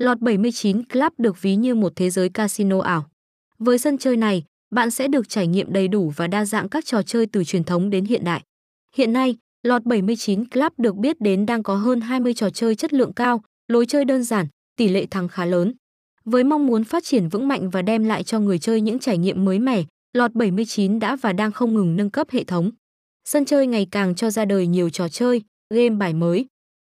Lọt 79 Club được ví như một thế giới casino ảo. Với sân chơi này, bạn sẽ được trải nghiệm đầy đủ và đa dạng các trò chơi từ truyền thống đến hiện đại. Hiện nay, Lọt 79 Club được biết đến đang có hơn 20 trò chơi chất lượng cao, lối chơi đơn giản, tỷ lệ thắng khá lớn. Với mong muốn phát triển vững mạnh và đem lại cho người chơi những trải nghiệm mới mẻ, Lọt 79 đã và đang không ngừng nâng cấp hệ thống. Sân chơi ngày càng cho ra đời nhiều trò chơi, game bài mới,